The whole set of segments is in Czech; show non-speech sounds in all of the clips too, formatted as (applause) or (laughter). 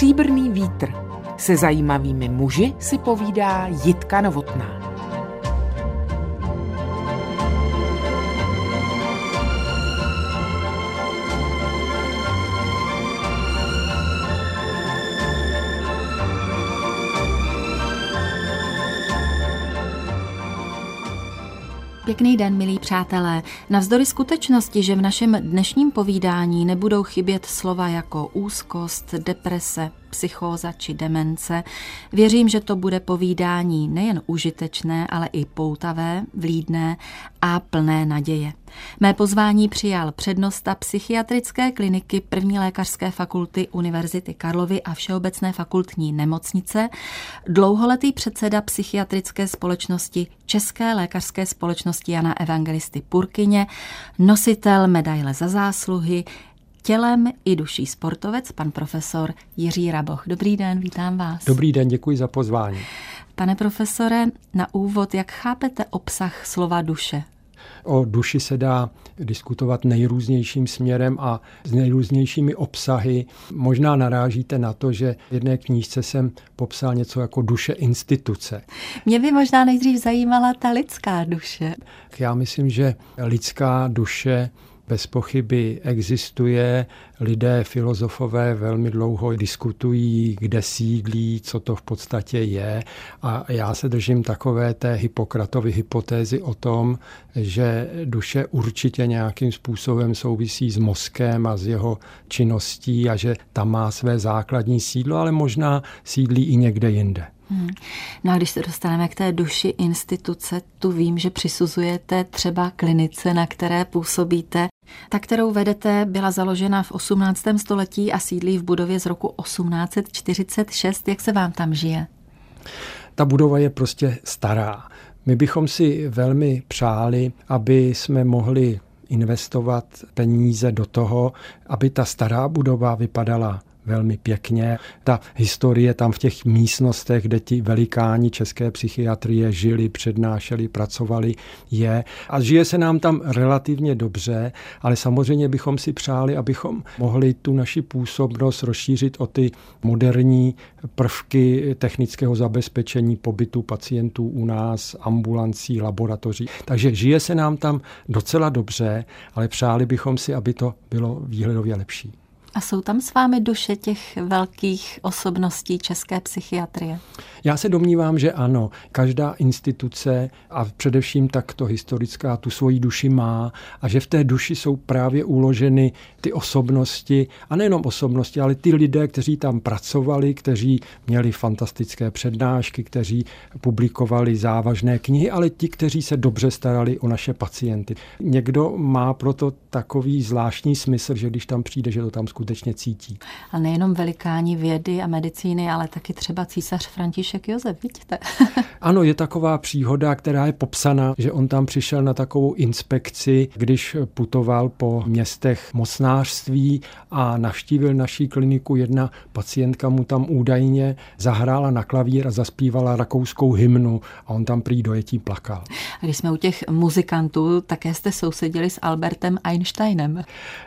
Stříbrný vítr. Se zajímavými muži si povídá Jitka Novotná. Pěkný den, milí přátelé. Navzdory skutečnosti, že v našem dnešním povídání nebudou chybět slova jako úzkost, deprese, psychóza či demence. Věřím, že to bude povídání nejen užitečné, ale i poutavé, vlídné a plné naděje. Mé pozvání přijal přednosta psychiatrické kliniky první lékařské fakulty Univerzity Karlovy a Všeobecné fakultní nemocnice, dlouholetý předseda psychiatrické společnosti České lékařské společnosti Jana Evangelisty Purkyně, nositel medaile za zásluhy, tělem i duší sportovec, pan profesor Jiří Raboch. Dobrý den, vítám vás. Dobrý den, děkuji za pozvání. Pane profesore, na úvod, jak chápete obsah slova duše? O duši se dá diskutovat nejrůznějším směrem a s nejrůznějšími obsahy. Možná narážíte na to, že v jedné knížce jsem popsal něco jako duše instituce. Mě by možná nejdřív zajímala ta lidská duše. Já myslím, že lidská duše bez pochyby existuje. Lidé, filozofové velmi dlouho diskutují, kde sídlí, co to v podstatě je. A já se držím takové té Hippokratovy hypotézy o tom, že duše určitě nějakým způsobem souvisí s mozkem a s jeho činností a že tam má své základní sídlo, ale možná sídlí i někde jinde. Hmm. No a když se dostaneme k té duši instituce, tu vím, že přisuzujete třeba klinice, na které působíte. Ta, kterou vedete, byla založena v 18. století a sídlí v budově z roku 1846. Jak se vám tam žije? Ta budova je prostě stará. My bychom si velmi přáli, aby jsme mohli investovat peníze do toho, aby ta stará budova vypadala velmi pěkně. Ta historie tam v těch místnostech, kde ti velikáni české psychiatrie žili, přednášeli, pracovali, je. A žije se nám tam relativně dobře, ale samozřejmě bychom si přáli, abychom mohli tu naši působnost rozšířit o ty moderní prvky technického zabezpečení pobytu pacientů u nás, ambulancí, laboratoří. Takže žije se nám tam docela dobře, ale přáli bychom si, aby to bylo výhledově lepší. A jsou tam s vámi duše těch velkých osobností české psychiatrie? Já se domnívám, že ano. Každá instituce a především takto historická tu svoji duši má a že v té duši jsou právě uloženy ty osobnosti a nejenom osobnosti, ale ty lidé, kteří tam pracovali, kteří měli fantastické přednášky, kteří publikovali závažné knihy, ale ti, kteří se dobře starali o naše pacienty. Někdo má proto takový zvláštní smysl, že když tam přijde, že to tam skutečně cítí. A nejenom velikáni vědy a medicíny, ale taky třeba císař František Josef, vidíte? (laughs) ano, je taková příhoda, která je popsaná, že on tam přišel na takovou inspekci, když putoval po městech mocnářství a navštívil naší kliniku. Jedna pacientka mu tam údajně zahrála na klavír a zaspívala rakouskou hymnu a on tam prý dojetí plakal. A když jsme u těch muzikantů, také jste sousedili s Albertem Einsteinem.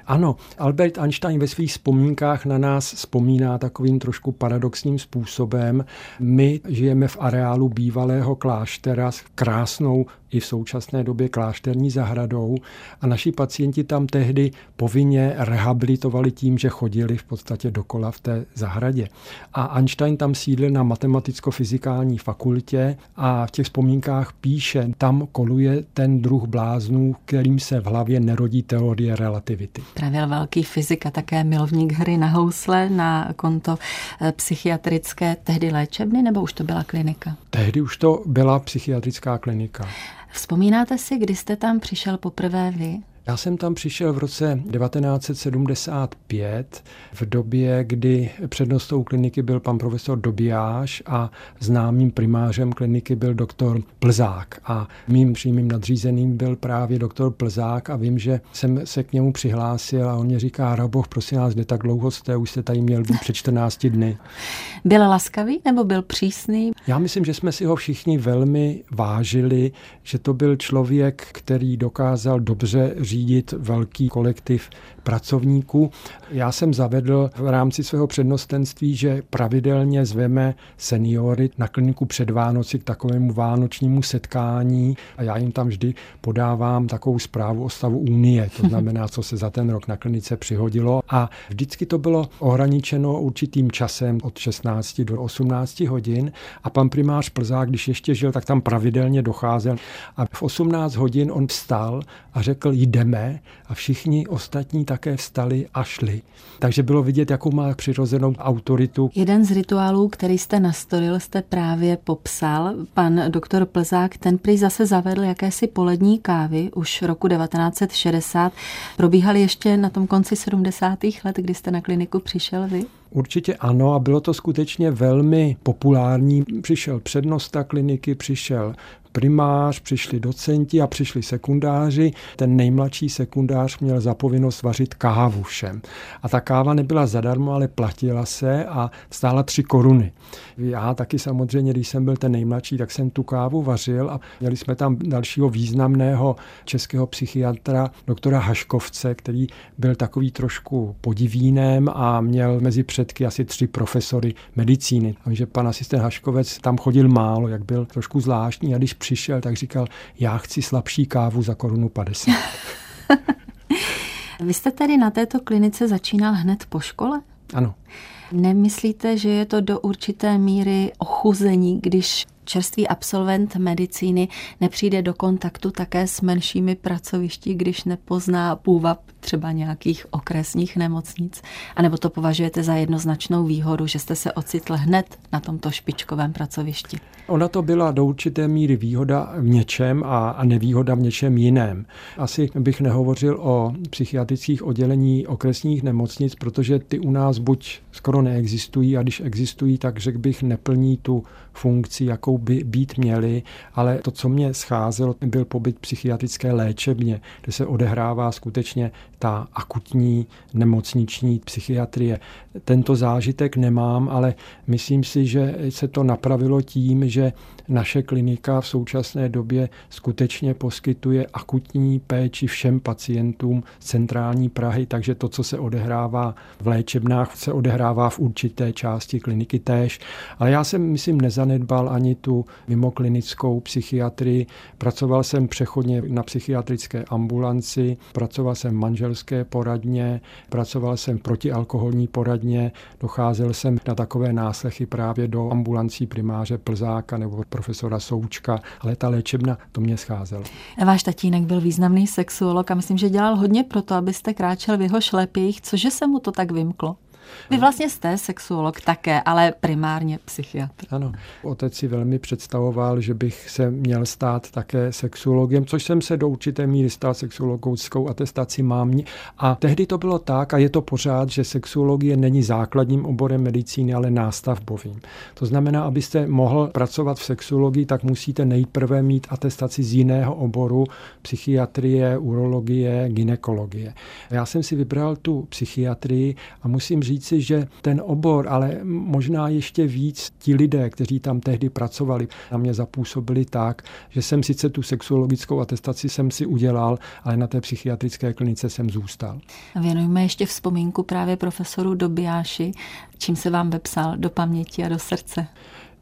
Ano, Albert Einstein ve svých vzpomínkách na nás vzpomíná takovým trošku paradoxním způsobem. My žijeme v areálu bývalého kláštera s krásnou i v současné době klášterní zahradou a naši pacienti tam tehdy povinně rehabilitovali tím, že chodili v podstatě dokola v té zahradě. A Einstein tam sídlil na matematicko-fyzikální fakultě a v těch vzpomínkách píše, tam koluje ten druh bláznů, kterým se v hlavě nerodí teorie relativity. Pravil velký fyzik a také milovník hry na housle na konto eh, psychiatrické tehdy léčebny, nebo už to byla klinika? Tehdy už to byla psychiatrická klinika. Vzpomínáte si, kdy jste tam přišel poprvé vy? Já jsem tam přišel v roce 1975, v době, kdy přednostou kliniky byl pan profesor Dobijáš a známým primářem kliniky byl doktor Plzák. A mým přímým nadřízeným byl právě doktor Plzák a vím, že jsem se k němu přihlásil a on mě říká, Raboch, prosím vás, kde tak dlouho jste, už jste tady měl být před 14 dny. Byl laskavý nebo byl přísný? Já myslím, že jsme si ho všichni velmi vážili, že to byl člověk, který dokázal dobře říct řídit velký kolektiv pracovníků. Já jsem zavedl v rámci svého přednostenství, že pravidelně zveme seniory na kliniku před Vánoci k takovému vánočnímu setkání a já jim tam vždy podávám takovou zprávu o stavu Unie, to (laughs) znamená, co se za ten rok na klinice přihodilo a vždycky to bylo ohraničeno určitým časem od 16 do 18 hodin a pan primář Plzák, když ještě žil, tak tam pravidelně docházel a v 18 hodin on vstal a řekl jdeme a všichni ostatní také vstali a šli. Takže bylo vidět, jakou má přirozenou autoritu. Jeden z rituálů, který jste nastolil, jste právě popsal. Pan doktor Plzák, ten prý zase zavedl jakési polední kávy už roku 1960. Probíhaly ještě na tom konci 70. let, kdy jste na kliniku přišel vy? Určitě ano a bylo to skutečně velmi populární. Přišel přednosta kliniky, přišel primář, přišli docenti a přišli sekundáři. Ten nejmladší sekundář měl za povinnost vařit kávu všem. A ta káva nebyla zadarmo, ale platila se a stála tři koruny. Já taky samozřejmě, když jsem byl ten nejmladší, tak jsem tu kávu vařil a měli jsme tam dalšího významného českého psychiatra, doktora Haškovce, který byl takový trošku podivínem a měl mezi předky asi tři profesory medicíny. Takže pan asistent Haškovec tam chodil málo, jak byl trošku zvláštní a když přišel, tak říkal, já chci slabší kávu za korunu 50. (laughs) Vy jste tedy na této klinice začínal hned po škole? Ano. Nemyslíte, že je to do určité míry ochuzení, když čerstvý absolvent medicíny nepřijde do kontaktu také s menšími pracovišti, když nepozná půvab třeba nějakých okresních nemocnic? A nebo to považujete za jednoznačnou výhodu, že jste se ocitl hned na tomto špičkovém pracovišti? Ona to byla do určité míry výhoda v něčem a, nevýhoda v něčem jiném. Asi bych nehovořil o psychiatrických oddělení okresních nemocnic, protože ty u nás buď skoro neexistují a když existují, tak řekl bych neplní tu funkci, jakou by být měly, ale to, co mě scházelo, byl pobyt psychiatrické léčebně, kde se odehrává skutečně ta akutní nemocniční psychiatrie. Tento zážitek nemám, ale myslím si, že se to napravilo tím, že naše klinika v současné době skutečně poskytuje akutní péči všem pacientům centrální Prahy, takže to, co se odehrává v léčebnách, se odehrává v určité části kliniky též. Ale já jsem, myslím, nezanedbal ani tu mimoklinickou psychiatrii. Pracoval jsem přechodně na psychiatrické ambulanci, pracoval jsem v manželské poradně, pracoval jsem v protialkoholní poradně, docházel jsem na takové náslechy právě do ambulancí primáře Plzáka nebo profesora Součka, ale ta léčebna, to mě scházelo. Váš tatínek byl významný sexuolog a myslím, že dělal hodně pro to, abyste kráčel v jeho šlepích, cože se mu to tak vymklo? Vy vlastně jste sexuolog také, ale primárně psychiatr. Ano, otec si velmi představoval, že bych se měl stát také sexuologem, což jsem se do určité míry stal sexuologickou atestaci mám. A tehdy to bylo tak, a je to pořád, že sexuologie není základním oborem medicíny, ale nástavbovým. To znamená, abyste mohl pracovat v sexuologii, tak musíte nejprve mít atestaci z jiného oboru, psychiatrie, urologie, ginekologie. Já jsem si vybral tu psychiatrii a musím říct, říci, že ten obor, ale možná ještě víc ti lidé, kteří tam tehdy pracovali, na mě zapůsobili tak, že jsem sice tu sexuologickou atestaci jsem si udělal, ale na té psychiatrické klinice jsem zůstal. Věnujeme ještě vzpomínku právě profesoru Dobiáši, čím se vám vepsal do paměti a do srdce.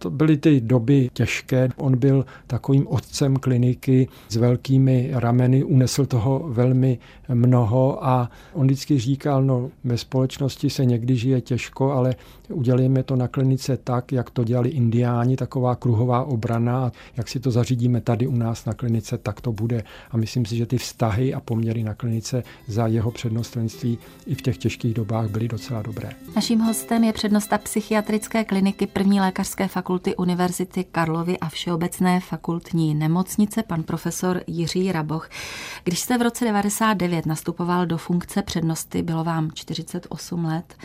To byly ty doby těžké. On byl takovým otcem kliniky s velkými rameny, unesl toho velmi mnoho a on vždycky říkal, no ve společnosti se někdy žije těžko, ale udělejme to na klinice tak, jak to dělali indiáni, taková kruhová obrana jak si to zařídíme tady u nás na klinice, tak to bude. A myslím si, že ty vztahy a poměry na klinice za jeho přednostenství i v těch těžkých dobách byly docela dobré. Naším hostem je přednosta psychiatrické kliniky první lékařské fakulty Univerzity Karlovy a Všeobecné fakultní nemocnice, pan profesor Jiří Raboch. Když jste v roce 99 nastupoval do funkce přednosty, bylo vám 48 let.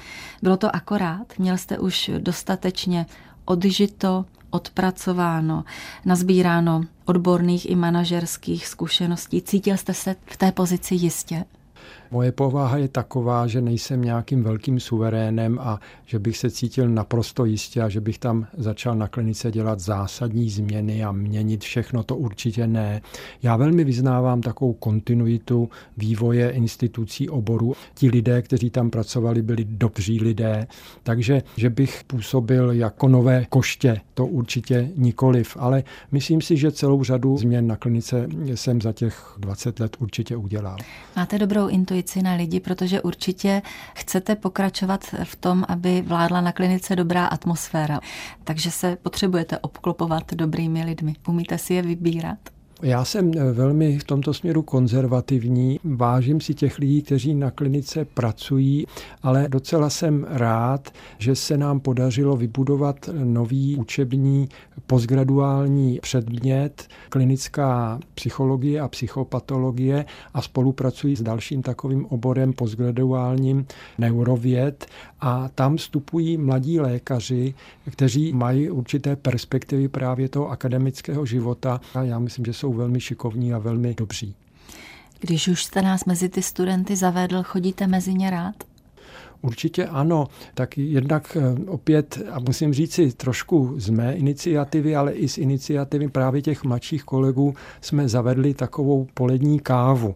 Bylo to akorát? Měl jste už dostatečně odžito, odpracováno, nazbíráno odborných i manažerských zkušeností. Cítil jste se v té pozici jistě? Moje povaha je taková, že nejsem nějakým velkým suverénem a že bych se cítil naprosto jistě a že bych tam začal na klinice dělat zásadní změny a měnit všechno, to určitě ne. Já velmi vyznávám takovou kontinuitu vývoje institucí oboru. Ti lidé, kteří tam pracovali, byli dobří lidé, takže že bych působil jako nové koště, to určitě nikoliv, ale myslím si, že celou řadu změn na klinice jsem za těch 20 let určitě udělal. Máte dobrou intuici na lidi, protože určitě chcete pokračovat v tom, aby vládla na klinice dobrá atmosféra. Takže se potřebujete obklopovat dobrými lidmi. Umíte si je vybírat? Já jsem eh, velmi v tomto směru konzervativní. Vážím si těch lidí, kteří na klinice pracují, ale docela jsem rád, že se nám podařilo vybudovat nový učební postgraduální předmět klinická psychologie a psychopatologie a spolupracují s dalším takovým oborem postgraduálním neurověd a tam vstupují mladí lékaři, kteří mají určité perspektivy právě toho akademického života a já myslím, že jsou velmi šikovní a velmi dobří. Když už jste nás mezi ty studenty zavedl, chodíte mezi ně rád? Určitě ano, tak jednak eh, opět, a musím říci trošku z mé iniciativy, ale i z iniciativy právě těch mladších kolegů jsme zavedli takovou polední kávu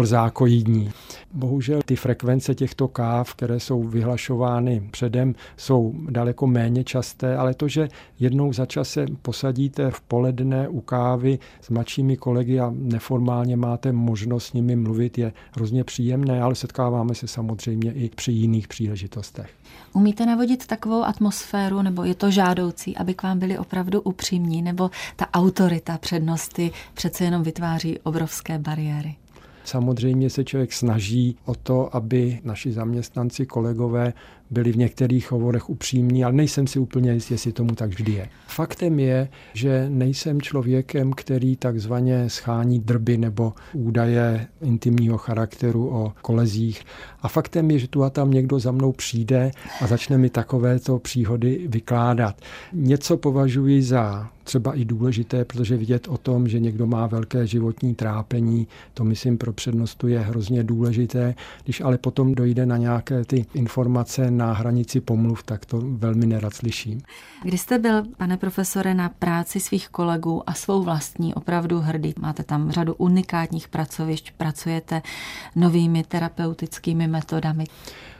plzákoidní. Bohužel ty frekvence těchto káv, které jsou vyhlašovány předem, jsou daleko méně časté, ale to, že jednou za čase posadíte v poledne u kávy s mladšími kolegy a neformálně máte možnost s nimi mluvit, je hrozně příjemné, ale setkáváme se samozřejmě i při jiných příležitostech. Umíte navodit takovou atmosféru, nebo je to žádoucí, aby k vám byli opravdu upřímní, nebo ta autorita přednosti přece jenom vytváří obrovské bariéry? Samozřejmě se člověk snaží o to, aby naši zaměstnanci, kolegové byli v některých hovorech upřímní, ale nejsem si úplně jistý, jestli tomu tak vždy je. Faktem je, že nejsem člověkem, který takzvaně schání drby nebo údaje intimního charakteru o kolezích. A faktem je, že tu a tam někdo za mnou přijde a začne mi takovéto příhody vykládat. Něco považuji za třeba i důležité, protože vidět o tom, že někdo má velké životní trápení, to myslím pro přednostu je hrozně důležité. Když ale potom dojde na nějaké ty informace na hranici pomluv, tak to velmi nerad slyším. Kdy jste byl, pane profesore, na práci svých kolegů a svou vlastní opravdu hrdý? Máte tam řadu unikátních pracovišť, pracujete novými terapeutickými metodami.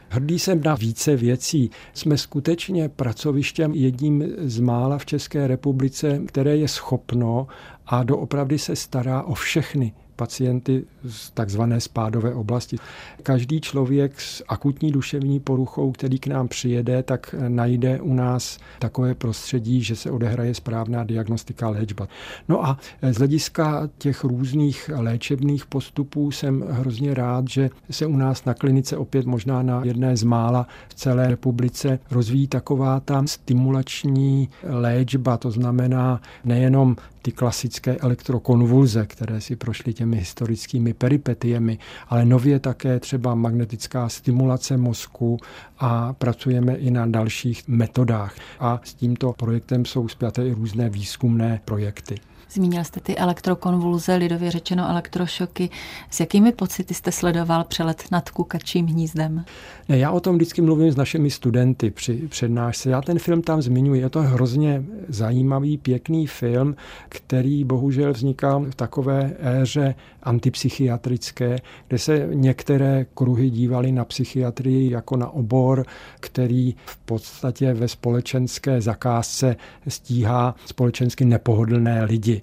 Hrdý jsem na více věcí. Jsme skutečně pracovištěm jedním z mála v České republice, které je schopno a doopravdy se stará o všechny pacienty z takzvané spádové oblasti. Každý člověk s akutní duševní poruchou, který k nám přijede, tak najde u nás takové prostředí, že se odehraje správná diagnostika léčba. No a z hlediska těch různých léčebných postupů jsem hrozně rád, že se u nás na klinice opět možná na jedné z mála v celé republice rozvíjí taková tam stimulační léčba, to znamená nejenom ty klasické elektrokonvulze, které si prošly těmi historickými peripetiemi, ale nově také třeba magnetická stimulace mozku a pracujeme i na dalších metodách. A s tímto projektem jsou zpěté i různé výzkumné projekty. Zmínil jste ty elektrokonvulze, lidově řečeno elektrošoky. S jakými pocity jste sledoval přelet nad kukačím hnízdem? Já o tom vždycky mluvím s našimi studenty při přednášce. Já ten film tam zmiňuji. Je to hrozně zajímavý, pěkný film, který bohužel vznikal v takové éře antipsychiatrické, kde se některé kruhy dívaly na psychiatrii jako na obor, který v podstatě ve společenské zakázce stíhá společensky nepohodlné lidi.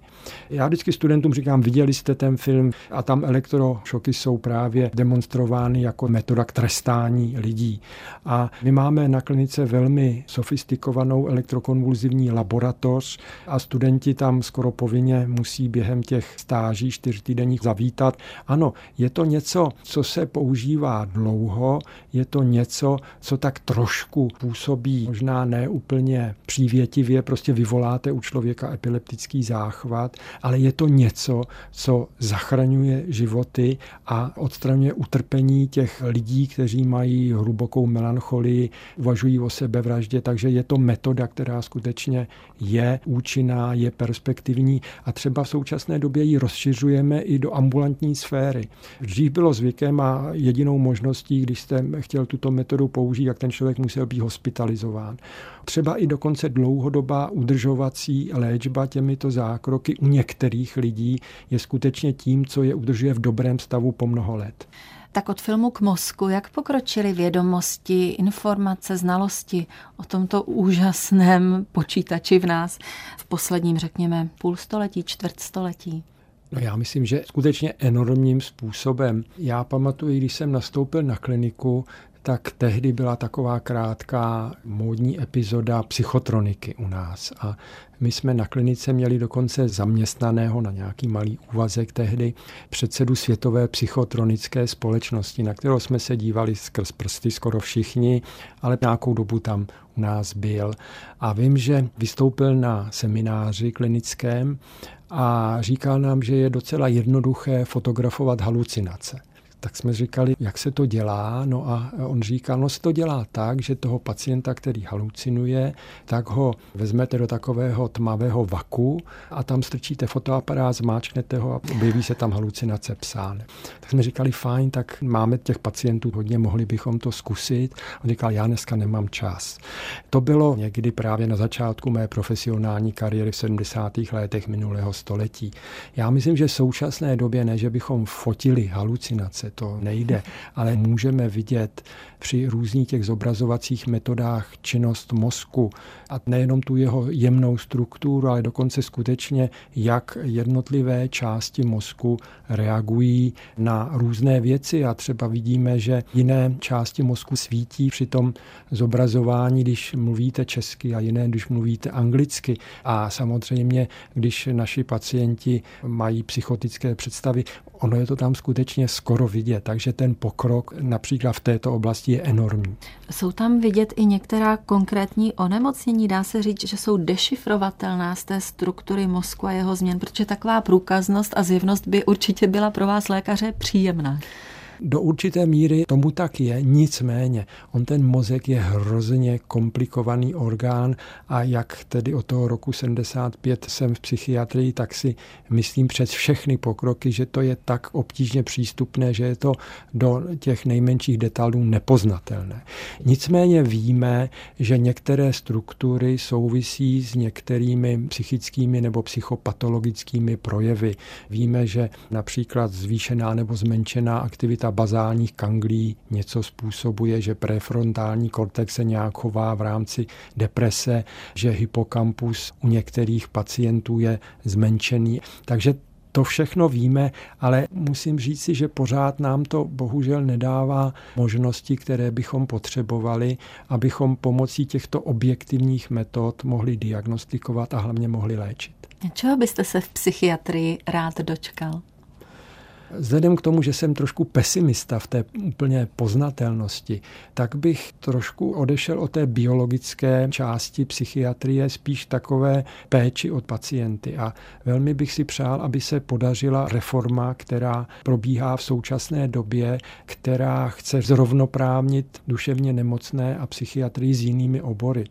Já vždycky studentům říkám, viděli jste ten film a tam elektrošoky jsou právě demonstrovány jako metoda k trestání lidí. A my máme na klinice velmi sofistikovanou elektrokonvulzivní laboratoř a studenti tam skoro povinně musí během těch stáží čtyřtýdenních zavítat. Ano, je to něco, co se používá dlouho, je to něco, co tak trošku působí, možná ne úplně přívětivě, prostě vyvoláte u člověka epileptický záchvat vylepšovat, ale je to něco, co zachraňuje životy a odstraňuje utrpení těch lidí, kteří mají hlubokou melancholii, uvažují o sebevraždě, takže je to metoda, která skutečně je účinná, je perspektivní a třeba v současné době ji rozšiřujeme i do ambulantní sféry. Dřív bylo zvykem a jedinou možností, když jste chtěl tuto metodu použít, jak ten člověk musel být hospitalizován. Třeba i dokonce dlouhodobá udržovací léčba těmito zákroky u některých lidí je skutečně tím, co je udržuje v dobrém stavu po mnoho let. Tak od filmu k mozku, jak pokročily vědomosti, informace, znalosti o tomto úžasném počítači v nás v posledním, řekněme, půlstoletí, čtvrtstoletí? No já myslím, že skutečně enormním způsobem. Já pamatuju, když jsem nastoupil na kliniku, tak tehdy byla taková krátká módní epizoda psychotroniky u nás. A my jsme na klinice měli dokonce zaměstnaného na nějaký malý úvazek tehdy předsedu Světové psychotronické společnosti, na kterou jsme se dívali skrz prsty skoro všichni, ale nějakou dobu tam u nás byl. A vím, že vystoupil na semináři klinickém a říkal nám, že je docela jednoduché fotografovat halucinace tak jsme říkali, jak se to dělá. No a on říkal, no se to dělá tak, že toho pacienta, který halucinuje, tak ho vezmete do takového tmavého vaku a tam strčíte fotoaparát, zmáčknete ho a objeví se tam halucinace psán. Tak jsme říkali, fajn, tak máme těch pacientů hodně, mohli bychom to zkusit. On říkal, já dneska nemám čas. To bylo někdy právě na začátku mé profesionální kariéry v 70. letech minulého století. Já myslím, že v současné době ne, že bychom fotili halucinace, to nejde, ale můžeme vidět při různých těch zobrazovacích metodách činnost mozku. A nejenom tu jeho jemnou strukturu, ale dokonce skutečně, jak jednotlivé části mozku reagují na různé věci. A třeba vidíme, že jiné části mozku svítí při tom zobrazování, když mluvíte česky a jiné, když mluvíte anglicky. A samozřejmě, když naši pacienti mají psychotické představy, ono je to tam skutečně skoro vidět, takže ten pokrok například v této oblasti je enormní. Jsou tam vidět i některá konkrétní onemocnění, dá se říct, že jsou dešifrovatelná z té struktury mozku a jeho změn, protože taková průkaznost a zjevnost by určitě byla pro vás lékaře příjemná. Do určité míry tomu tak je, nicméně on ten mozek je hrozně komplikovaný orgán a jak tedy od toho roku 75 jsem v psychiatrii, tak si myslím přes všechny pokroky, že to je tak obtížně přístupné, že je to do těch nejmenších detailů nepoznatelné. Nicméně víme, že některé struktury souvisí s některými psychickými nebo psychopatologickými projevy. Víme, že například zvýšená nebo zmenšená aktivita ta bazálních kanglí něco způsobuje, že prefrontální kortex se nějak chová v rámci deprese, že hypokampus u některých pacientů je zmenšený. Takže to všechno víme, ale musím říct si, že pořád nám to bohužel nedává možnosti, které bychom potřebovali, abychom pomocí těchto objektivních metod mohli diagnostikovat a hlavně mohli léčit. Čeho byste se v psychiatrii rád dočkal? Vzhledem k tomu, že jsem trošku pesimista v té úplně poznatelnosti, tak bych trošku odešel od té biologické části psychiatrie, spíš takové péči od pacienty. A velmi bych si přál, aby se podařila reforma, která probíhá v současné době, která chce zrovnoprávnit duševně nemocné a psychiatrii s jinými obory.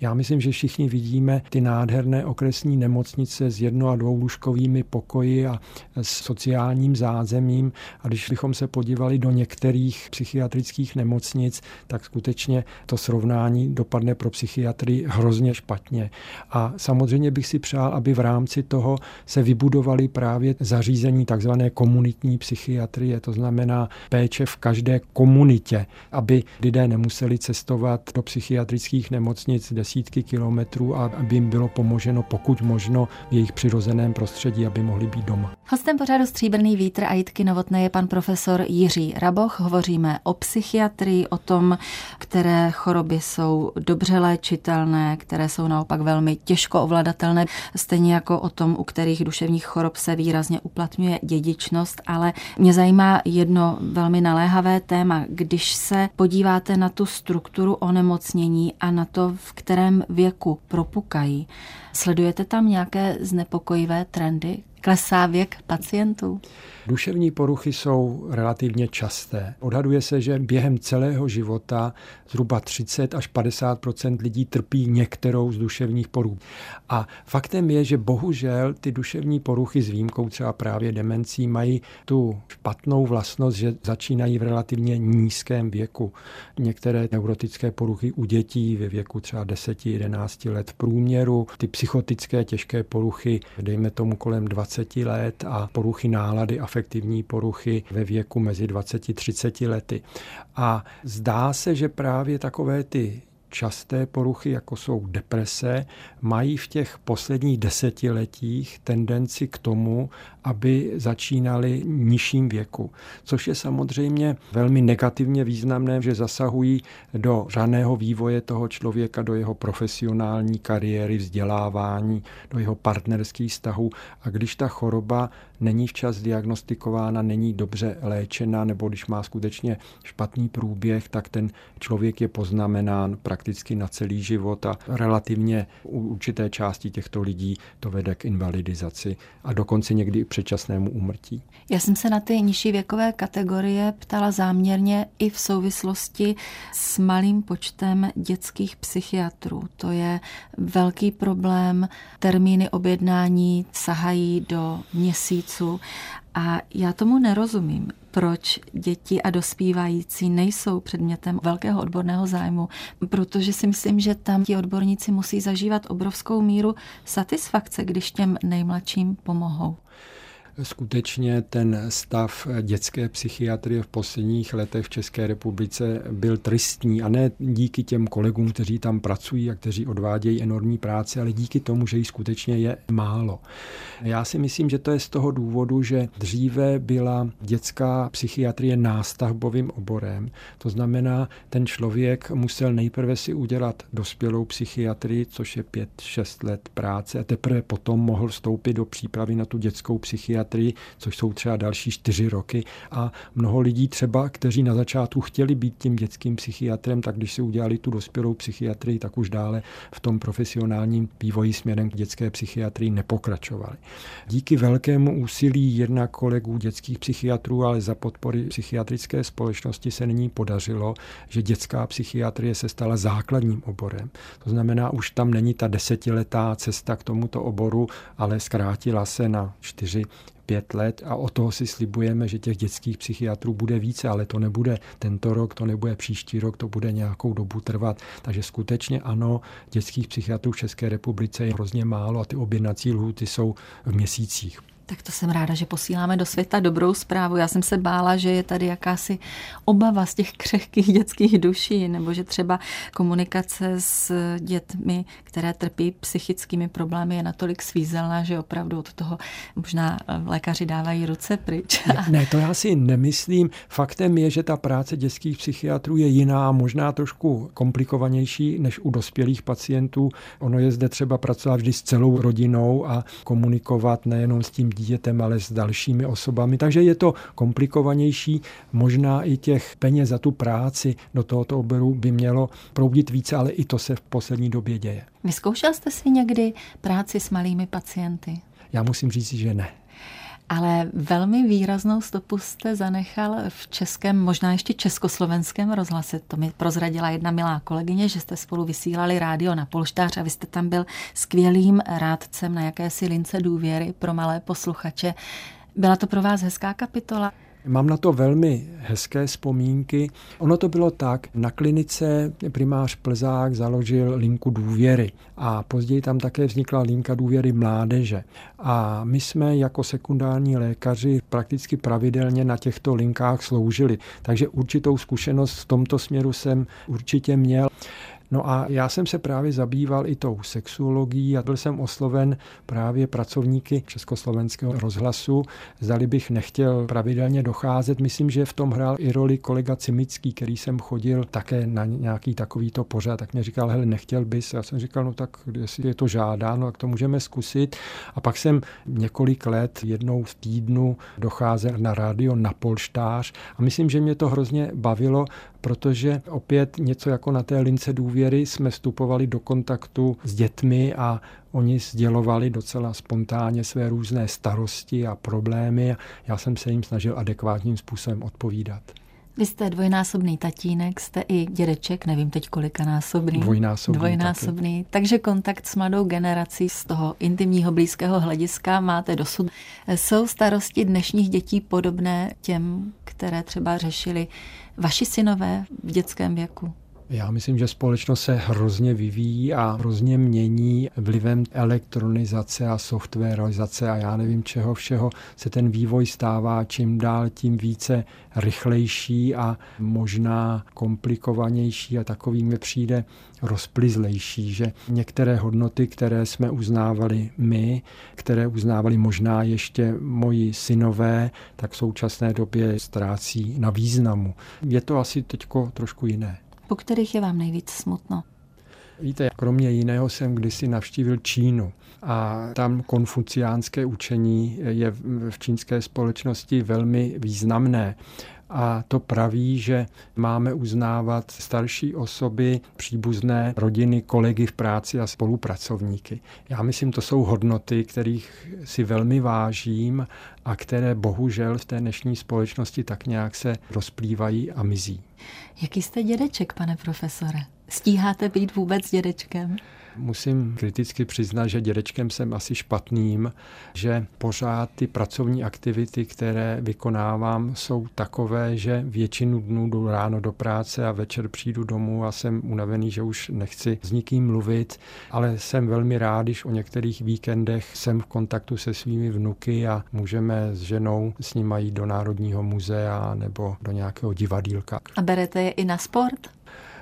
Já myslím, že všichni vidíme ty nádherné okresní nemocnice s jedno a dvoulůžkovými pokoji a s sociálním zázemím zázemím. A když bychom se podívali do některých psychiatrických nemocnic, tak skutečně to srovnání dopadne pro psychiatry hrozně špatně. A samozřejmě bych si přál, aby v rámci toho se vybudovaly právě zařízení takzvané komunitní psychiatrie, to znamená péče v každé komunitě, aby lidé nemuseli cestovat do psychiatrických nemocnic desítky kilometrů a aby jim bylo pomoženo pokud možno v jejich přirozeném prostředí, aby mohli být doma. Hostem pořadu Stříbrný vítr Aitky Novotné je pan profesor Jiří Raboch. Hovoříme o psychiatrii, o tom, které choroby jsou dobře léčitelné, které jsou naopak velmi těžko ovladatelné, stejně jako o tom, u kterých duševních chorob se výrazně uplatňuje dědičnost, ale mě zajímá jedno velmi naléhavé téma. Když se podíváte na tu strukturu onemocnění a na to, v kterém věku propukají, sledujete tam nějaké znepokojivé trendy, Klesá věk pacientů? Duševní poruchy jsou relativně časté. Odhaduje se, že během celého života zhruba 30 až 50 lidí trpí některou z duševních poruch. A faktem je, že bohužel ty duševní poruchy s výjimkou třeba právě demencí mají tu špatnou vlastnost, že začínají v relativně nízkém věku. Některé neurotické poruchy u dětí ve věku třeba 10-11 let v průměru, ty psychotické těžké poruchy, dejme tomu kolem 20 let a poruchy nálady, afektivní poruchy ve věku mezi 20-30 lety. A zdá se, že právě takové ty časté poruchy, jako jsou deprese, mají v těch posledních desetiletích tendenci k tomu, aby začínali nižším věku. Což je samozřejmě velmi negativně významné, že zasahují do řaného vývoje toho člověka, do jeho profesionální kariéry, vzdělávání, do jeho partnerských vztahů. A když ta choroba není včas diagnostikována, není dobře léčena, nebo když má skutečně špatný průběh, tak ten člověk je poznamenán prakticky na celý život a relativně u určité části těchto lidí to vede k invalidizaci a dokonce někdy předčasnému úmrtí. Já jsem se na ty nižší věkové kategorie ptala záměrně i v souvislosti s malým počtem dětských psychiatrů. To je velký problém. Termíny objednání sahají do měsíců a já tomu nerozumím, proč děti a dospívající nejsou předmětem velkého odborného zájmu, protože si myslím, že tam ti odborníci musí zažívat obrovskou míru satisfakce, když těm nejmladším pomohou skutečně ten stav dětské psychiatrie v posledních letech v České republice byl tristní a ne díky těm kolegům, kteří tam pracují a kteří odvádějí enormní práci, ale díky tomu, že jí skutečně je málo. Já si myslím, že to je z toho důvodu, že dříve byla dětská psychiatrie nástavbovým oborem. To znamená, ten člověk musel nejprve si udělat dospělou psychiatrii, což je 5-6 let práce a teprve potom mohl vstoupit do přípravy na tu dětskou psychiatrii psychiatrii, což jsou třeba další čtyři roky. A mnoho lidí třeba, kteří na začátku chtěli být tím dětským psychiatrem, tak když si udělali tu dospělou psychiatrii, tak už dále v tom profesionálním vývoji směrem k dětské psychiatrii nepokračovali. Díky velkému úsilí jednak kolegů dětských psychiatrů, ale za podpory psychiatrické společnosti se nyní podařilo, že dětská psychiatrie se stala základním oborem. To znamená, už tam není ta desetiletá cesta k tomuto oboru, ale zkrátila se na čtyři pět let a o toho si slibujeme, že těch dětských psychiatrů bude více, ale to nebude tento rok, to nebude příští rok, to bude nějakou dobu trvat. Takže skutečně ano, dětských psychiatrů v České republice je hrozně málo a ty objednací lhuty jsou v měsících. Tak to jsem ráda, že posíláme do světa dobrou zprávu. Já jsem se bála, že je tady jakási obava z těch křehkých dětských duší, nebo že třeba komunikace s dětmi, které trpí psychickými problémy, je natolik svízelná, že opravdu od toho možná lékaři dávají ruce pryč. Ne, (laughs) ne, to já si nemyslím. Faktem je, že ta práce dětských psychiatrů je jiná, možná trošku komplikovanější než u dospělých pacientů. Ono je zde třeba pracovat vždy s celou rodinou a komunikovat nejenom s tím dítětem, ale s dalšími osobami. Takže je to komplikovanější. Možná i těch peněz za tu práci do tohoto oboru by mělo proudit více, ale i to se v poslední době děje. Vyzkoušel jste si někdy práci s malými pacienty? Já musím říct, že ne ale velmi výraznou stopu jste zanechal v českém, možná ještě československém rozhlase. To mi prozradila jedna milá kolegyně, že jste spolu vysílali rádio na polštář a vy jste tam byl skvělým rádcem na jakési lince důvěry pro malé posluchače. Byla to pro vás hezká kapitola? Mám na to velmi hezké vzpomínky. Ono to bylo tak, na klinice primář Plzák založil linku důvěry a později tam také vznikla linka důvěry mládeže. A my jsme jako sekundární lékaři prakticky pravidelně na těchto linkách sloužili. Takže určitou zkušenost v tomto směru jsem určitě měl. No a já jsem se právě zabýval i tou sexuologií a byl jsem osloven právě pracovníky Československého rozhlasu. Zdali bych nechtěl pravidelně docházet. Myslím, že v tom hrál i roli kolega Cimický, který jsem chodil také na nějaký takovýto pořad, tak mě říkal, hele, nechtěl bys. Já jsem říkal, no tak jestli je to žádáno, tak to můžeme zkusit. A pak jsem několik let jednou v týdnu docházel na rádio na polštář a myslím, že mě to hrozně bavilo, protože opět něco jako na té lince důvěry jsme vstupovali do kontaktu s dětmi a oni sdělovali docela spontánně své různé starosti a problémy a já jsem se jim snažil adekvátním způsobem odpovídat. Vy jste dvojnásobný tatínek, jste i dědeček, nevím teď kolika násobný. Dvojnásobný. Dvojnásobný. Taky. Takže kontakt s mladou generací z toho intimního blízkého hlediska máte dosud. Jsou starosti dnešních dětí podobné těm, které třeba řešili vaši synové v dětském věku? Já myslím, že společnost se hrozně vyvíjí a hrozně mění vlivem elektronizace a softwareizace a já nevím čeho všeho se ten vývoj stává čím dál tím více rychlejší a možná komplikovanější a takový mi přijde rozplizlejší, že některé hodnoty, které jsme uznávali my, které uznávali možná ještě moji synové, tak v současné době ztrácí na významu. Je to asi teď trošku jiné po kterých je vám nejvíc smutno? Víte, kromě jiného jsem kdysi navštívil Čínu a tam konfuciánské učení je v čínské společnosti velmi významné a to praví, že máme uznávat starší osoby, příbuzné rodiny, kolegy v práci a spolupracovníky. Já myslím, to jsou hodnoty, kterých si velmi vážím a které bohužel v té dnešní společnosti tak nějak se rozplývají a mizí. Jaký jste dědeček, pane profesore? Stíháte být vůbec dědečkem? Musím kriticky přiznat, že dědečkem jsem asi špatným, že pořád ty pracovní aktivity, které vykonávám, jsou takové, že většinu dnů jdu ráno do práce a večer přijdu domů a jsem unavený, že už nechci s nikým mluvit, ale jsem velmi rád, když o některých víkendech jsem v kontaktu se svými vnuky a můžeme s ženou s nimi jít do Národního muzea nebo do nějakého divadílka. A berete je i na sport?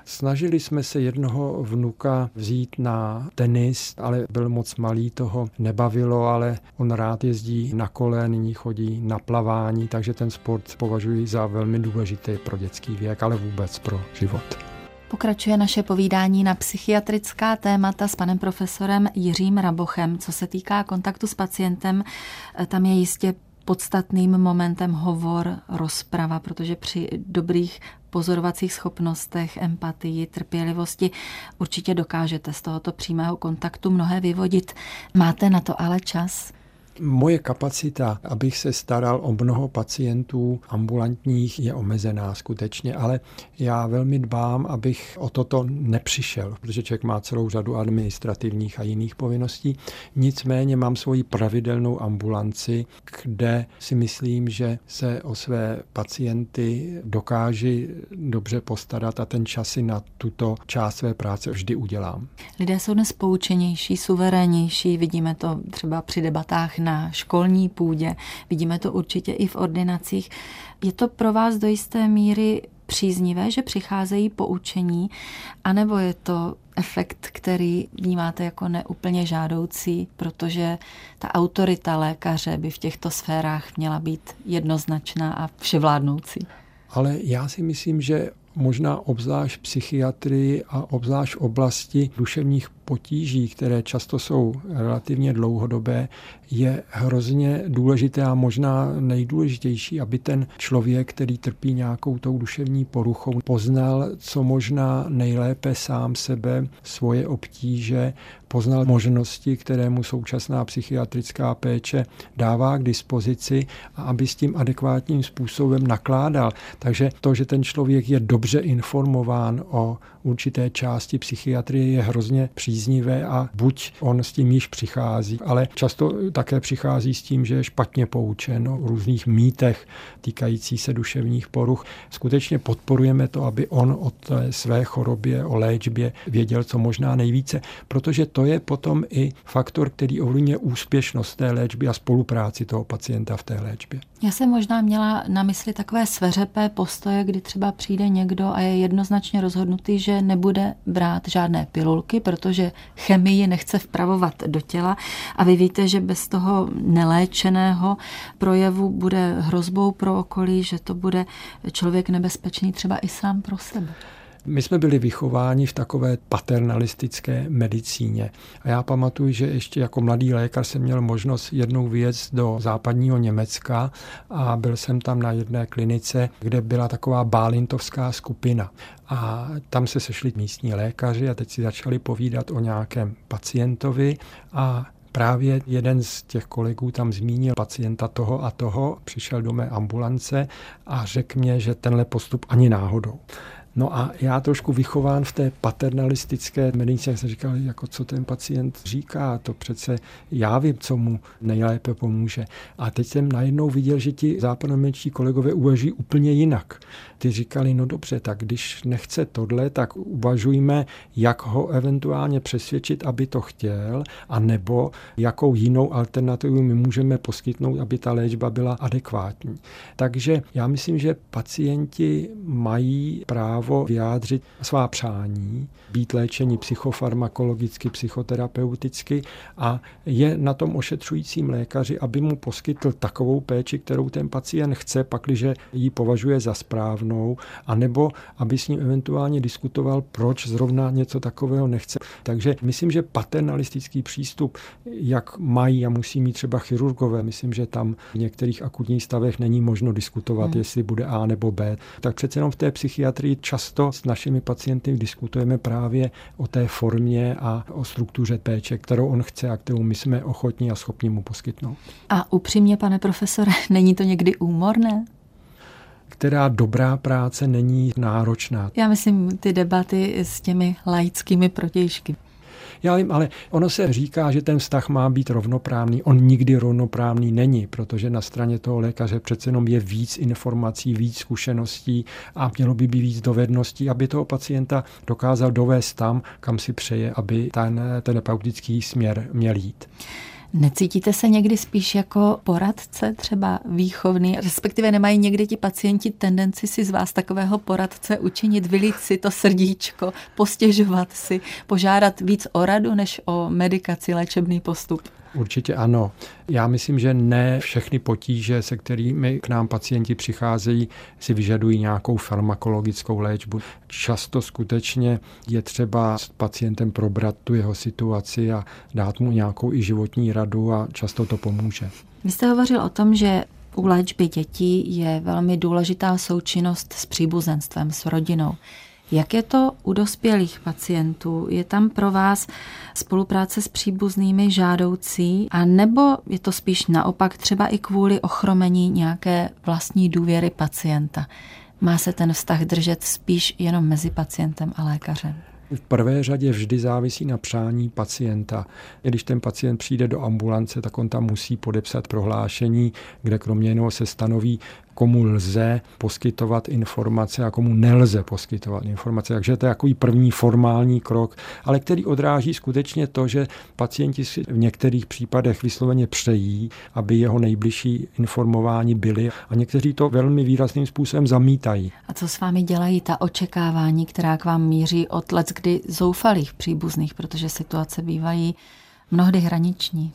Snažili jsme se jednoho vnuka vzít na tenis, ale byl moc malý, toho nebavilo, ale on rád jezdí na kole, nyní chodí na plavání, takže ten sport považuji za velmi důležitý pro dětský věk, ale vůbec pro život. Pokračuje naše povídání na psychiatrická témata s panem profesorem Jiřím Rabochem. Co se týká kontaktu s pacientem, tam je jistě podstatným momentem hovor, rozprava, protože při dobrých pozorovacích schopnostech, empatii, trpělivosti určitě dokážete z tohoto přímého kontaktu mnohé vyvodit. Máte na to ale čas? Moje kapacita, abych se staral o mnoho pacientů ambulantních, je omezená skutečně, ale já velmi dbám, abych o toto nepřišel, protože člověk má celou řadu administrativních a jiných povinností. Nicméně mám svoji pravidelnou ambulanci, kde si myslím, že se o své pacienty dokáži dobře postarat a ten čas si na tuto část své práce vždy udělám. Lidé jsou dnes poučenější, suverénnější, vidíme to třeba při debatách na školní půdě, vidíme to určitě i v ordinacích. Je to pro vás do jisté míry příznivé, že přicházejí poučení, anebo je to efekt, který vnímáte jako neúplně žádoucí, protože ta autorita lékaře by v těchto sférách měla být jednoznačná a vševládnoucí? Ale já si myslím, že možná obzvlášť psychiatrii a obzvlášť oblasti duševních potíží, které často jsou relativně dlouhodobé, je hrozně důležité a možná nejdůležitější, aby ten člověk, který trpí nějakou tou duševní poruchou, poznal co možná nejlépe sám sebe, svoje obtíže, poznal možnosti, které mu současná psychiatrická péče dává k dispozici a aby s tím adekvátním způsobem nakládal. Takže to, že ten člověk je dobře informován o určité části psychiatrie, je hrozně příznivé a buď on s tím již přichází, ale často také přichází s tím, že je špatně poučen o různých mýtech týkající se duševních poruch. Skutečně podporujeme to, aby on o té své chorobě, o léčbě věděl co možná nejvíce, protože to je potom i faktor, který ovlivňuje úspěšnost té léčby a spolupráci toho pacienta v té léčbě. Já jsem možná měla na mysli takové sveřepé postoje, kdy třeba přijde někdo a je jednoznačně rozhodnutý, že nebude brát žádné pilulky, protože chemii nechce vpravovat do těla a vy víte, že bez toho neléčeného projevu bude hrozbou pro okolí, že to bude člověk nebezpečný třeba i sám pro sebe. My jsme byli vychováni v takové paternalistické medicíně. A já pamatuju, že ještě jako mladý lékař jsem měl možnost jednou věc do západního Německa a byl jsem tam na jedné klinice, kde byla taková bálintovská skupina. A tam se sešli místní lékaři a teď si začali povídat o nějakém pacientovi a Právě jeden z těch kolegů tam zmínil pacienta toho a toho, přišel do mé ambulance a řekl mě, že tenhle postup ani náhodou. No a já trošku vychován v té paternalistické medicíně, jsem říkal, jako co ten pacient říká, to přece já vím, co mu nejlépe pomůže. A teď jsem najednou viděl, že ti západoměčtí kolegové uvažují úplně jinak. Ty říkali, no dobře, tak když nechce tohle, tak uvažujme, jak ho eventuálně přesvědčit, aby to chtěl, a nebo jakou jinou alternativu my můžeme poskytnout, aby ta léčba byla adekvátní. Takže já myslím, že pacienti mají právo právo vyjádřit svá přání, být léčení psychofarmakologicky, psychoterapeuticky a je na tom ošetřujícím lékaři, aby mu poskytl takovou péči, kterou ten pacient chce, pakliže ji považuje za správnou, anebo aby s ním eventuálně diskutoval, proč zrovna něco takového nechce. Takže myslím, že paternalistický přístup, jak mají a musí mít třeba chirurgové, myslím, že tam v některých akutních stavech není možno diskutovat, hmm. jestli bude A nebo B, tak přece jenom v té psychiatrii často s našimi pacienty diskutujeme právě o té formě a o struktuře péče, kterou on chce a kterou my jsme ochotní a schopni mu poskytnout. A upřímně, pane profesore, (laughs) není to někdy úmorné? která dobrá práce není náročná. Já myslím ty debaty s těmi laickými protějšky. Já vím, ale ono se říká, že ten vztah má být rovnoprávný. On nikdy rovnoprávný není, protože na straně toho lékaře přece jenom je víc informací, víc zkušeností a mělo by být víc dovedností, aby toho pacienta dokázal dovést tam, kam si přeje, aby ten terapeutický směr měl jít. Necítíte se někdy spíš jako poradce, třeba výchovný, respektive nemají někdy ti pacienti tendenci si z vás takového poradce učinit, vylít si to srdíčko, postěžovat si, požádat víc o radu než o medikaci, léčebný postup? Určitě ano. Já myslím, že ne všechny potíže, se kterými k nám pacienti přicházejí, si vyžadují nějakou farmakologickou léčbu. Často skutečně je třeba s pacientem probrat tu jeho situaci a dát mu nějakou i životní radu a často to pomůže. Vy jste hovořil o tom, že u léčby dětí je velmi důležitá součinnost s příbuzenstvem, s rodinou. Jak je to u dospělých pacientů? Je tam pro vás spolupráce s příbuznými žádoucí, a nebo je to spíš naopak třeba i kvůli ochromení nějaké vlastní důvěry pacienta? Má se ten vztah držet spíš jenom mezi pacientem a lékařem? V prvé řadě vždy závisí na přání pacienta. Když ten pacient přijde do ambulance, tak on tam musí podepsat prohlášení, kde kromě jiného se stanoví, komu lze poskytovat informace a komu nelze poskytovat informace. Takže to je takový první formální krok, ale který odráží skutečně to, že pacienti si v některých případech vysloveně přejí, aby jeho nejbližší informování byli a někteří to velmi výrazným způsobem zamítají. A co s vámi dělají ta očekávání, která k vám míří od let, kdy zoufalých příbuzných, protože situace bývají mnohdy hraniční?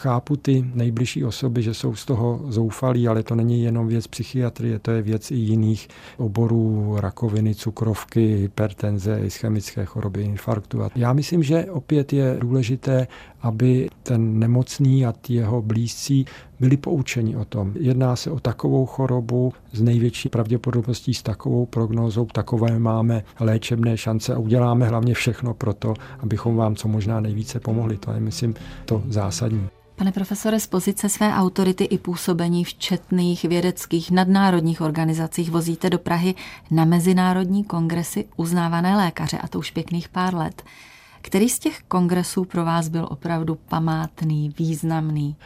Chápu ty nejbližší osoby, že jsou z toho zoufalí, ale to není jenom věc psychiatrie, to je věc i jiných oborů, rakoviny, cukrovky, hypertenze, ischemické choroby, infarktu. Já myslím, že opět je důležité, aby ten nemocný a jeho blízcí byli poučeni o tom. Jedná se o takovou chorobu s největší pravděpodobností, s takovou prognózou, takové máme léčebné šance a uděláme hlavně všechno pro to, abychom vám co možná nejvíce pomohli. To je, myslím, to zásadní. Pane profesore, z pozice své autority i působení v četných vědeckých nadnárodních organizacích vozíte do Prahy na mezinárodní kongresy uznávané lékaře, a to už pěkných pár let. Který z těch kongresů pro vás byl opravdu památný, významný?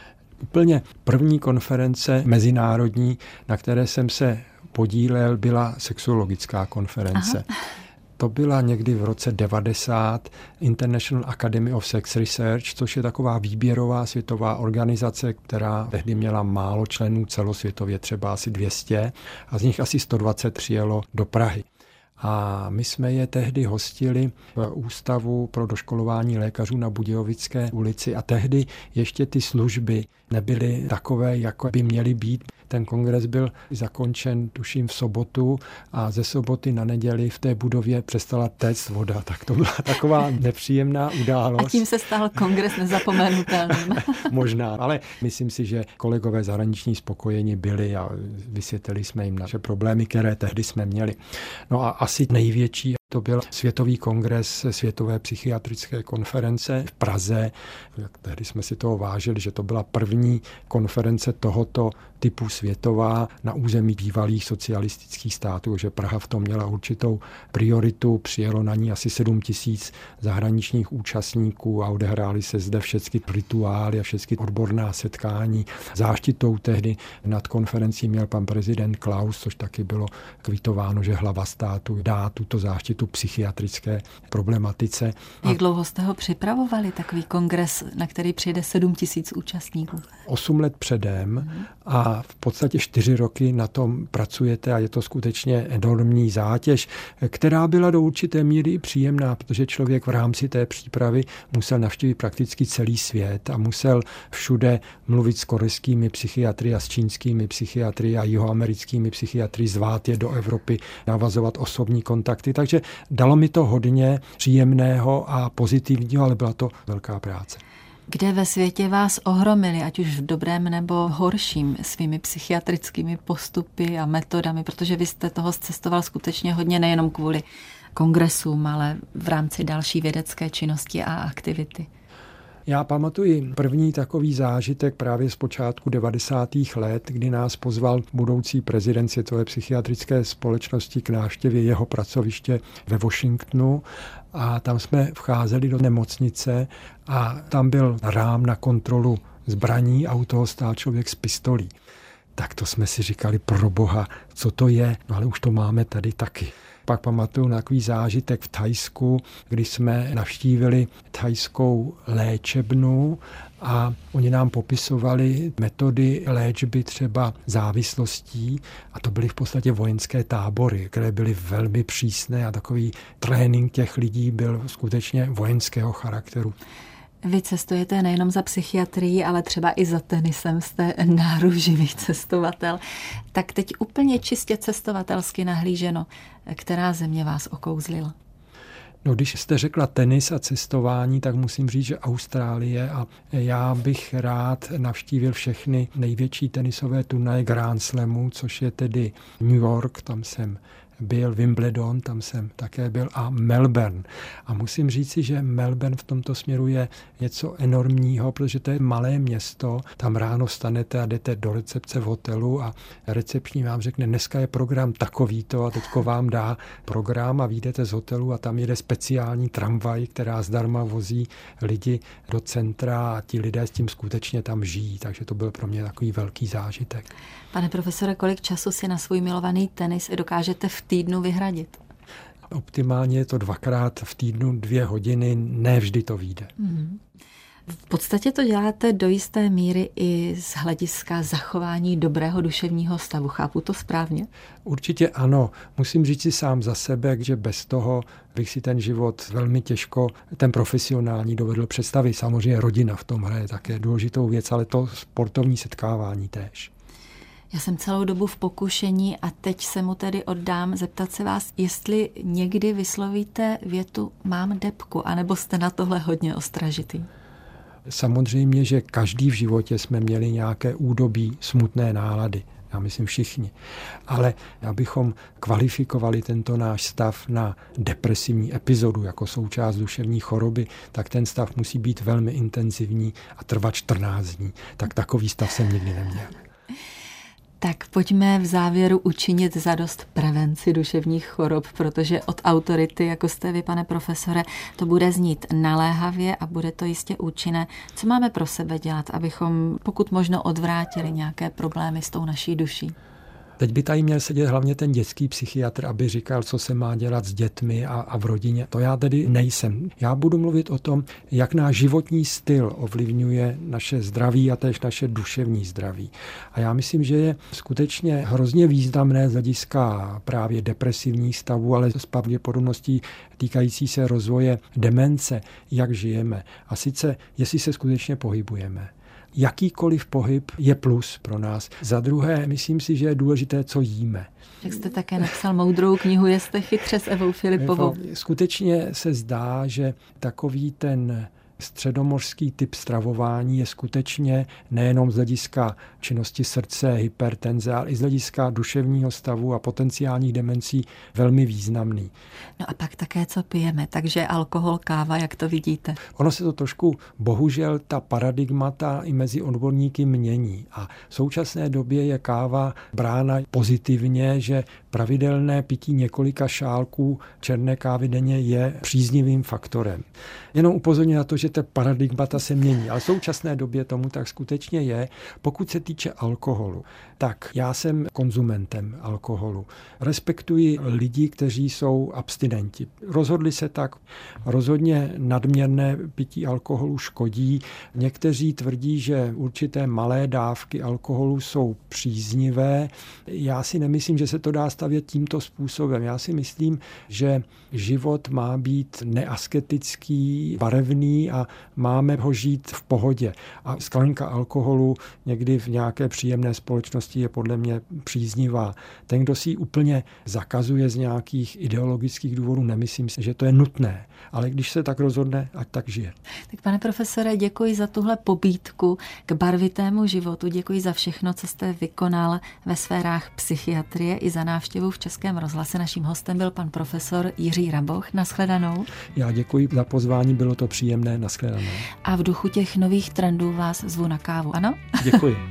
Úplně první konference mezinárodní, na které jsem se podílel, byla sexuologická konference. Aha. To byla někdy v roce 90 International Academy of Sex Research, což je taková výběrová světová organizace, která tehdy měla málo členů celosvětově, třeba asi 200, a z nich asi 120 přijelo do Prahy. A my jsme je tehdy hostili v Ústavu pro doškolování lékařů na Budějovické ulici a tehdy ještě ty služby nebyly takové, jako by měly být. Ten kongres byl zakončen, tuším, v sobotu a ze soboty na neděli v té budově přestala téct voda. Tak to byla (laughs) taková nepříjemná událost. A tím se stal kongres nezapomenutelným. (laughs) Možná, ale myslím si, že kolegové zahraniční spokojeni byli a vysvětlili jsme jim naše problémy, které tehdy jsme měli. No a asi největší to byl Světový kongres Světové psychiatrické konference v Praze. Tehdy jsme si toho vážili, že to byla první konference tohoto typu světová na území bývalých socialistických států, že Praha v tom měla určitou prioritu, přijelo na ní asi 7 tisíc zahraničních účastníků a odehrály se zde všechny rituály a všechny odborná setkání. Záštitou tehdy nad konferencí měl pan prezident Klaus, což taky bylo kvitováno, že hlava státu dá tuto záštitu psychiatrické problematice. Jak dlouho jste ho připravovali, takový kongres, na který přijde 7 tisíc účastníků? 8 let předem a v podstatě čtyři roky na tom pracujete a je to skutečně enormní zátěž, která byla do určité míry příjemná, protože člověk v rámci té přípravy musel navštívit prakticky celý svět a musel všude mluvit s korejskými psychiatry a s čínskými psychiatry a jihoamerickými psychiatry, zvát je do Evropy, navazovat osobní kontakty. Takže dalo mi to hodně příjemného a pozitivního, ale byla to velká práce. Kde ve světě vás ohromili, ať už v dobrém nebo v horším, svými psychiatrickými postupy a metodami, protože vy jste toho cestoval skutečně hodně nejenom kvůli kongresům, ale v rámci další vědecké činnosti a aktivity. Já pamatuji první takový zážitek právě z počátku 90. let, kdy nás pozval budoucí prezident Světové psychiatrické společnosti k návštěvě jeho pracoviště ve Washingtonu a tam jsme vcházeli do nemocnice a tam byl rám na kontrolu zbraní a u toho stál člověk s pistolí. Tak to jsme si říkali, pro boha, co to je, no ale už to máme tady taky. Pak pamatuju na takový zážitek v Thajsku, kdy jsme navštívili thajskou léčebnu a oni nám popisovali metody léčby třeba závislostí a to byly v podstatě vojenské tábory, které byly velmi přísné a takový trénink těch lidí byl skutečně vojenského charakteru. Vy cestujete nejenom za psychiatrií, ale třeba i za tenisem, jste náruživý cestovatel. Tak teď úplně čistě cestovatelsky nahlíženo, která země vás okouzlila? No, když jste řekla tenis a cestování, tak musím říct, že Austrálie a já bych rád navštívil všechny největší tenisové turnaje Grand Slamu, což je tedy New York, tam jsem byl Wimbledon, tam jsem také byl, a Melbourne. A musím říci, že Melbourne v tomto směru je něco enormního, protože to je malé město, tam ráno stanete a jdete do recepce v hotelu a recepční vám řekne, dneska je program takovýto a teďko vám dá program a vyjdete z hotelu a tam jede speciální tramvaj, která zdarma vozí lidi do centra a ti lidé s tím skutečně tam žijí, takže to byl pro mě takový velký zážitek. Pane profesore, kolik času si na svůj milovaný tenis dokážete v týdnu vyhradit? Optimálně je to dvakrát v týdnu dvě hodiny, ne vždy to vyjde. Mm. V podstatě to děláte do jisté míry i z hlediska zachování dobrého duševního stavu. Chápu to správně? Určitě ano. Musím říct si sám za sebe, že bez toho bych si ten život velmi těžko, ten profesionální dovedl představit. Samozřejmě rodina v tom hraje také důležitou věc, ale to sportovní setkávání též. Já jsem celou dobu v pokušení a teď se mu tedy oddám zeptat se vás, jestli někdy vyslovíte větu mám depku, anebo jste na tohle hodně ostražitý. Samozřejmě, že každý v životě jsme měli nějaké údobí smutné nálady. Já myslím všichni. Ale abychom kvalifikovali tento náš stav na depresivní epizodu jako součást duševní choroby, tak ten stav musí být velmi intenzivní a trvat 14 dní. Tak takový stav jsem nikdy neměl. Tak pojďme v závěru učinit zadost prevenci duševních chorob, protože od autority, jako jste vy, pane profesore, to bude znít naléhavě a bude to jistě účinné. Co máme pro sebe dělat, abychom pokud možno odvrátili nějaké problémy s tou naší duší? Teď by tady měl sedět hlavně ten dětský psychiatr, aby říkal, co se má dělat s dětmi a, a v rodině. To já tedy nejsem. Já budu mluvit o tom, jak náš životní styl ovlivňuje naše zdraví a též naše duševní zdraví. A já myslím, že je skutečně hrozně významné z hlediska právě depresivních stavů, ale s pravděpodobností týkající se rozvoje demence, jak žijeme. A sice, jestli se skutečně pohybujeme jakýkoliv pohyb je plus pro nás. Za druhé, myslím si, že je důležité, co jíme. Jak jste také napsal moudrou knihu, jste chytře s Evou Filipovou. Skutečně se zdá, že takový ten středomořský typ stravování je skutečně nejenom z hlediska činnosti srdce, hypertenze, ale i z hlediska duševního stavu a potenciálních demencí velmi významný. No a pak také, co pijeme, takže alkohol, káva, jak to vidíte? Ono se to trošku, bohužel, ta paradigmata i mezi odborníky mění. A v současné době je káva brána pozitivně, že pravidelné pití několika šálků černé kávy denně je příznivým faktorem. Jenom upozorňuji na to, že ta paradigmata se mění, ale v současné době tomu tak skutečně je. Pokud se týče alkoholu, tak já jsem konzumentem alkoholu. Respektuji lidi, kteří jsou abstinenti. Rozhodli se tak. Rozhodně nadměrné pití alkoholu škodí. Někteří tvrdí, že určité malé dávky alkoholu jsou příznivé. Já si nemyslím, že se to dá stavět tímto způsobem. Já si myslím, že život má být neasketický, barevný a máme ho žít v pohodě. A sklenka alkoholu někdy v nějaké příjemné společnosti je podle mě příznivá. Ten, kdo si ji úplně zakazuje z nějakých ideologických důvodů, nemyslím si, že to je nutné. Ale když se tak rozhodne, ať tak žije. Tak pane profesore, děkuji za tuhle pobídku k barvitému životu. Děkuji za všechno, co jste vykonal ve sférách psychiatrie i za návštěvu v Českém rozhlase. Naším hostem byl pan profesor Jiří Raboch. Naschledanou. Já děkuji za pozvání, bylo to příjemné. Naschledanou. A v duchu těch nových trendů vás zvu na kávu, ano? Děkuji. (laughs)